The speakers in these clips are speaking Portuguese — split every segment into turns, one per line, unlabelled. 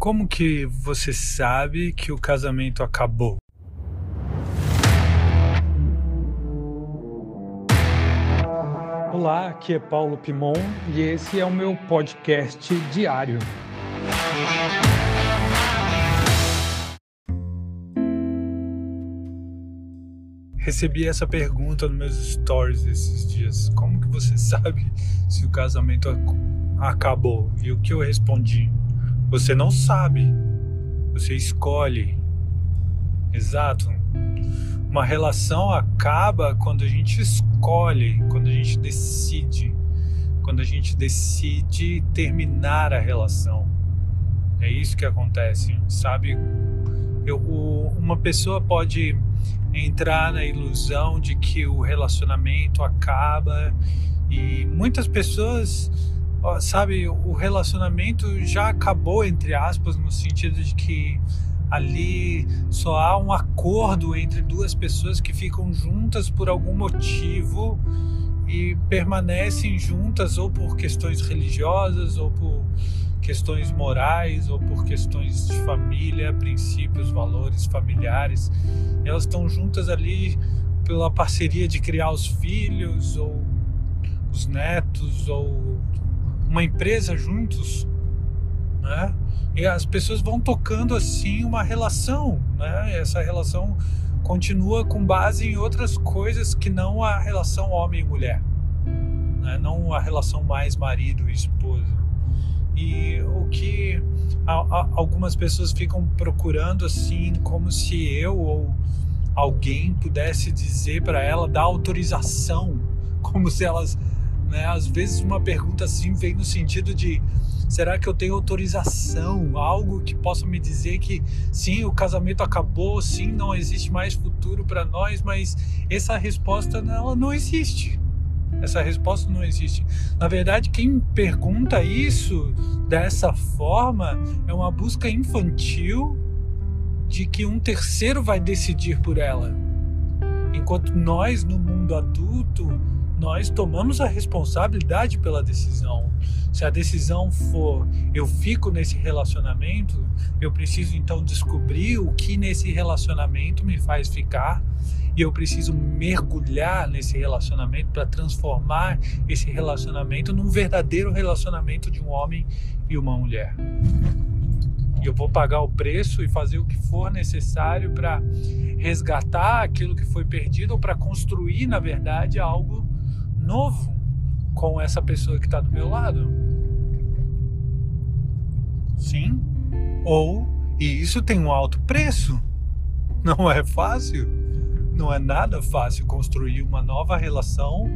Como que você sabe que o casamento acabou? Olá, aqui é Paulo Pimon e esse é o meu podcast diário. Recebi essa pergunta nos meus stories esses dias. Como que você sabe se o casamento acabou? E o que eu respondi? Você não sabe. Você escolhe. Exato. Uma relação acaba quando a gente escolhe, quando a gente decide, quando a gente decide terminar a relação. É isso que acontece, sabe? Eu, uma pessoa pode entrar na ilusão de que o relacionamento acaba e muitas pessoas sabe, o relacionamento já acabou, entre aspas, no sentido de que ali só há um acordo entre duas pessoas que ficam juntas por algum motivo e permanecem juntas ou por questões religiosas ou por questões morais ou por questões de família, princípios, valores familiares. Elas estão juntas ali pela parceria de criar os filhos ou os netos ou uma empresa juntos, né? E as pessoas vão tocando assim uma relação, né? Essa relação continua com base em outras coisas que não a relação homem e mulher, né? não a relação mais marido e esposa. E o que algumas pessoas ficam procurando assim, como se eu ou alguém pudesse dizer para ela dar autorização, como se elas né? Às vezes uma pergunta assim vem no sentido de será que eu tenho autorização, algo que possa me dizer que sim, o casamento acabou, sim, não existe mais futuro para nós, mas essa resposta ela não existe. Essa resposta não existe. Na verdade, quem pergunta isso dessa forma é uma busca infantil de que um terceiro vai decidir por ela. Enquanto nós, no mundo adulto, nós tomamos a responsabilidade pela decisão. Se a decisão for eu fico nesse relacionamento, eu preciso então descobrir o que nesse relacionamento me faz ficar e eu preciso mergulhar nesse relacionamento para transformar esse relacionamento num verdadeiro relacionamento de um homem e uma mulher. E eu vou pagar o preço e fazer o que for necessário para resgatar aquilo que foi perdido ou para construir, na verdade, algo novo com essa pessoa que está do meu lado. Sim. Ou, e isso tem um alto preço. Não é fácil. Não é nada fácil construir uma nova relação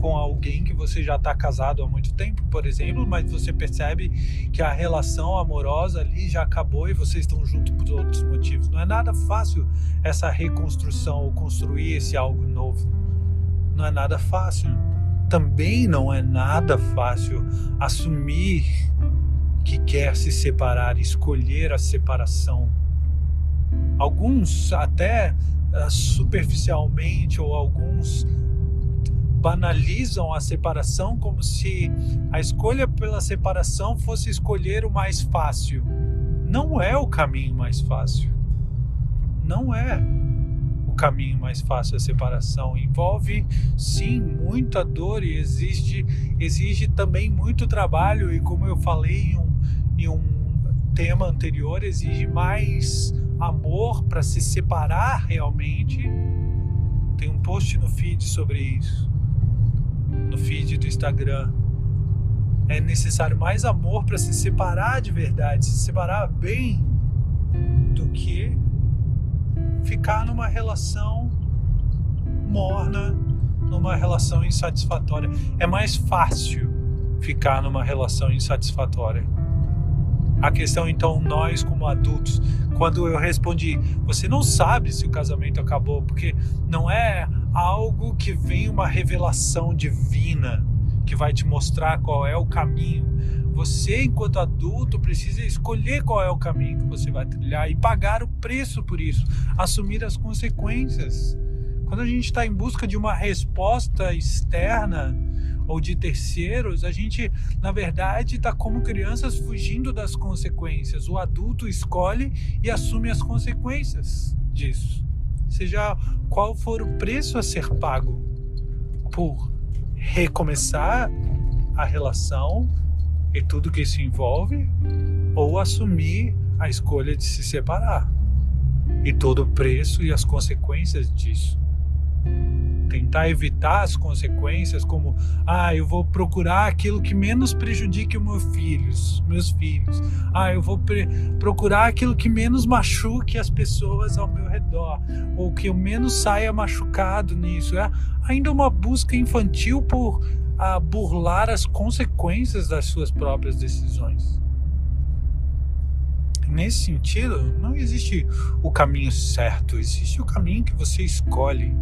com alguém que você já está casado há muito tempo, por exemplo, mas você percebe que a relação amorosa ali já acabou e vocês estão juntos por outros motivos. Não é nada fácil essa reconstrução ou construir esse algo novo. Não é nada fácil também não é nada fácil assumir que quer se separar, escolher a separação. Alguns até ah, superficialmente ou alguns banalizam a separação como se a escolha pela separação fosse escolher o mais fácil. Não é o caminho mais fácil. Não é caminho mais fácil a separação. Envolve, sim, muita dor e existe, exige também muito trabalho. E como eu falei em um, em um tema anterior, exige mais amor para se separar realmente. Tem um post no feed sobre isso, no feed do Instagram. É necessário mais amor para se separar de verdade, se separar bem, do que ficar numa relação morna, numa relação insatisfatória. É mais fácil ficar numa relação insatisfatória. A questão então nós como adultos, quando eu respondi, você não sabe se o casamento acabou, porque não é algo que vem uma revelação divina que vai te mostrar qual é o caminho. Você, enquanto adulto, precisa escolher qual é o caminho que você vai trilhar e pagar o preço por isso, assumir as consequências. Quando a gente está em busca de uma resposta externa ou de terceiros, a gente, na verdade, está como crianças fugindo das consequências. O adulto escolhe e assume as consequências disso. Seja qual for o preço a ser pago por recomeçar a relação e tudo que isso envolve, ou assumir a escolha de se separar e todo o preço e as consequências disso. Tentar evitar as consequências, como ah, eu vou procurar aquilo que menos prejudique os meus filhos, meus filhos. Ah, eu vou procurar aquilo que menos machuque as pessoas ao meu redor, ou que eu menos saia machucado nisso. É ainda uma busca infantil por a burlar as consequências das suas próprias decisões. Nesse sentido, não existe o caminho certo, existe o caminho que você escolhe.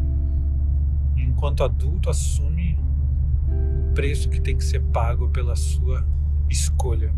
Enquanto adulto, assume o preço que tem que ser pago pela sua escolha.